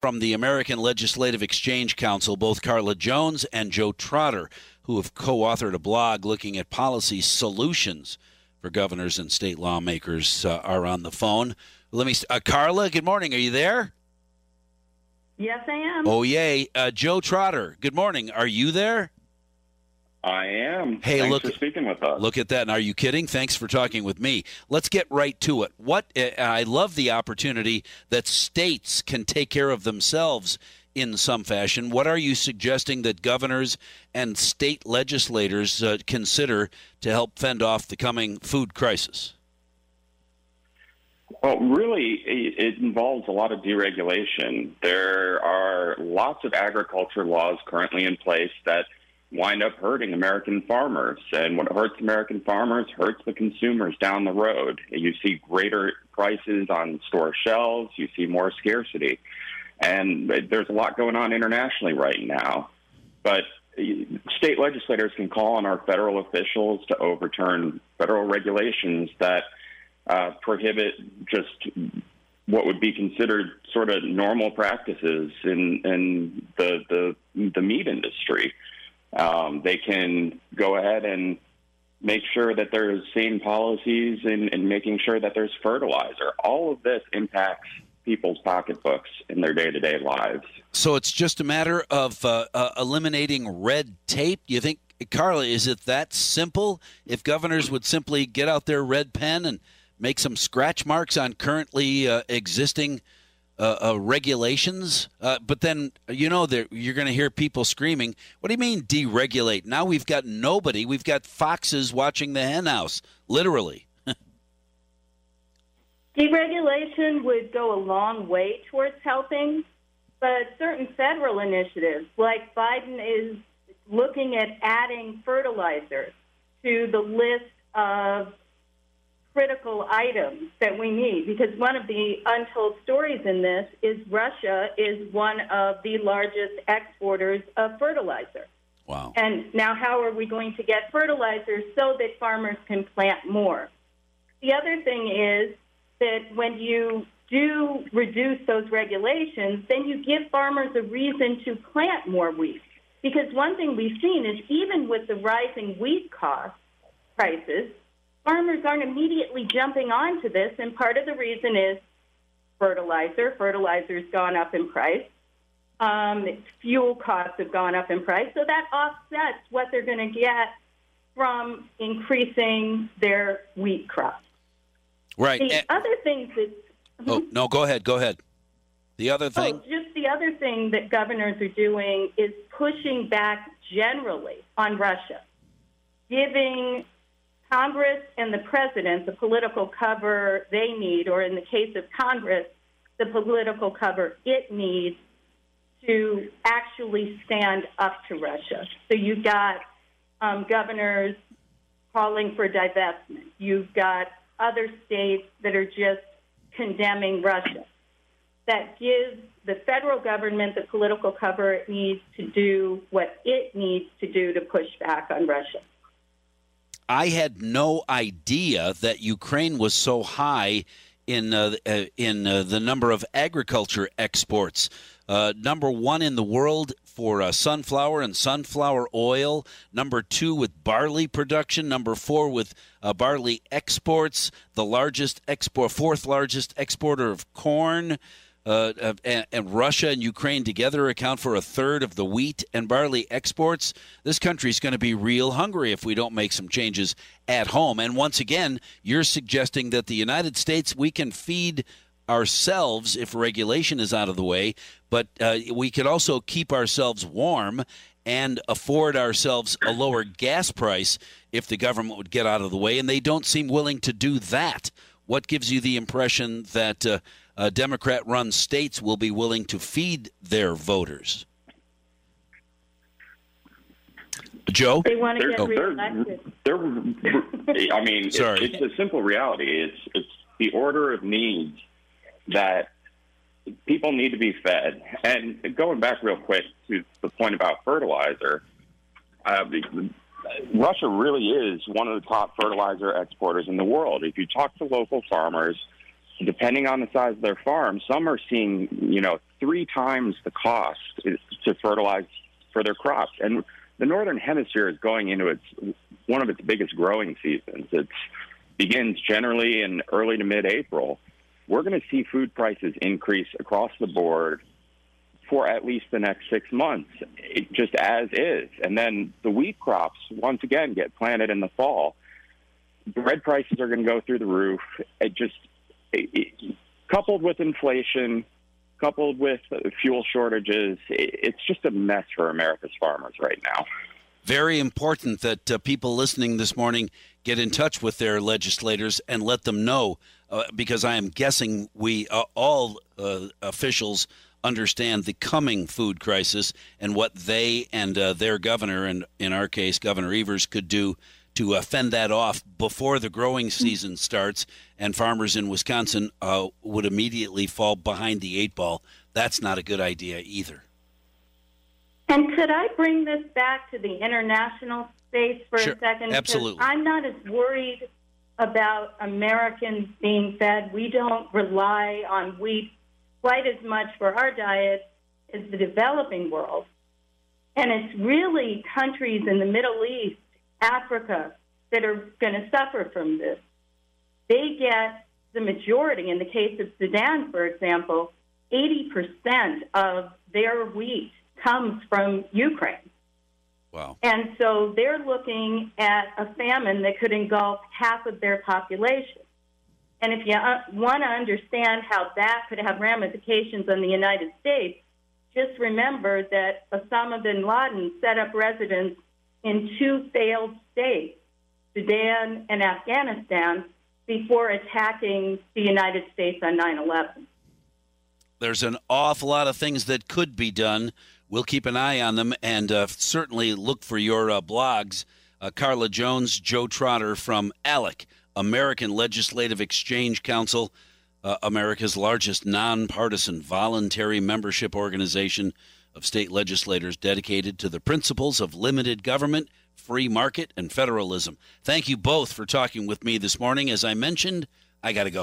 from the American Legislative Exchange Council, both Karla Jones and Joe Trotter, who have co authored a blog looking at policy solutions for governors and state lawmakers, uh, are on the phone. Let me, uh, Karla, good morning. Are you there? Yes, I am. Oh, yay. Uh, Joe Trotter, good morning. Are you there? I am. Hey, Thanks look for speaking with us. Look at that. And are you kidding? Thanks for talking with me. Let's get right to it. What uh, I love the opportunity that states can take care of themselves in some fashion. What are you suggesting that governors and state legislators uh, consider to help fend off the coming food crisis? Well, really, it involves a lot of deregulation. There are lots of agriculture laws currently in place that wind up hurting American farmers. And what hurts American farmers hurts the consumers down the road. You see greater prices on store shelves, you see more scarcity. And there's a lot going on internationally right now. But state legislators can call on our federal officials to overturn federal regulations that uh, prohibit just what would be considered sort of normal practices in, in the, the, the meat industry. Um, they can go ahead and make sure that there's sane policies and, and making sure that there's fertilizer. All of this impacts people's pocketbooks in their day to day lives. So it's just a matter of uh, uh, eliminating red tape. You think, Karla, is it that simple? If governors would simply get out their red pen and make some scratch marks on currently uh, existing uh, uh, regulations. Uh, but then, you know, you're going to hear people screaming, What do you mean deregulate? Now we've got nobody. We've got foxes watching the henhouse, literally. Deregulation would go a long way towards helping, but certain federal initiatives, like Biden is looking at adding fertilizers to the list of critical items that we need because one of the untold stories in this is Russia is one of the largest exporters of fertilizer. Wow. And now, how are we going to get fertilizers so that farmers can plant more? The other thing is that when you do reduce those regulations, then you give farmers a reason to plant more wheat. Because one thing we've seen is even with the rising wheat cost prices, farmers aren't immediately jumping onto this, and part of the reason is fertilizer. Fertilizer's gone up in price. Um, fuel costs have gone up in price, so that offsets what they're going to get from increasing their wheat crop. Right. The other things that. Oh no, go ahead. Go ahead. The other oh, thing. Oh, just the other thing that governors are doing is pushing back generally on Russia, giving Congress and the president the political cover they need, or in the case of Congress, the political cover it needs to actually stand up to Russia. So you've got um, governors calling for divestment. You've got other states that are just condemning Russia. That gives the federal government the political cover it needs to do what it needs to do to push back on Russia. I had no idea that Ukraine was so high in uh, uh, in uh, the number of agriculture exports. Uh, number one in the world for uh, sunflower and sunflower oil. Number two with barley production. Number four with uh, barley exports. The largest export, fourth largest exporter of corn uh, and, and, Russia and Ukraine together account for a third of the wheat and barley exports. This country is going to be real hungry if we don't make some changes at home. And once again, you're suggesting that the United States, we can feed ourselves if regulation is out of the way, but uh, we could also keep ourselves warm and afford ourselves a lower gas price if the government would get out of the way. And they don't seem willing to do that. What gives you the impression that uh, uh, Democrat run states will be willing to feed their voters. Joe? They want to get reelected. They're, they're, I mean, Sorry. It's, it's a simple reality. It's, it's the order of needs that people need to be fed. And going back real quick to the point about fertilizer, uh, Russia really is one of the top fertilizer exporters in the world. If you talk to local farmers, depending on the size of their farm, some are seeing, you know, three times the cost to fertilize for their crops. And the northern hemisphere is going into its one of its biggest growing seasons. It begins generally in early to mid-April. We're going to see food prices increase across the board for at least the next six months, just as is. And then the wheat crops once again get planted in the fall. Bread prices are going to go through the roof. It just coupled with inflation, coupled with fuel shortages, it's just a mess for America's farmers right now. Very important that uh, people listening this morning get in touch with their legislators and let them know, uh, because I am guessing we uh, all uh, officials understand the coming food crisis and what they and uh, their governor, and in our case, Governor Evers, could do to uh, fend that off before the growing season starts and farmers in Wisconsin uh, would immediately fall behind the eight ball. That's not a good idea either. And could I bring this back to the international space for sure. a second? Absolutely. I'm not as worried about Americans being fed. We don't rely on wheat quite as much for our diet as the developing world. And it's really countries in the Middle East Africa that are going to suffer from this. They get the majority, in the case of Sudan, for example, 80% of their wheat comes from Ukraine. Wow. And so they're looking at a famine that could engulf half of their population. And if you uh, want to understand how that could have ramifications on the United States, just remember that Osama bin Laden set up residence in two failed states, Sudan and Afghanistan, before attacking the United States on 9 11. There's an awful lot of things that could be done. We'll keep an eye on them and uh, certainly look for your uh, blogs. Uh, Karla Jones, Joe Trotter from ALEC, American Legislative Exchange Council, uh, America's largest nonpartisan voluntary membership organization of state legislators dedicated to the principles of limited government, free market, and federalism. Thank you both for talking with me this morning. As I mentioned, I got to go.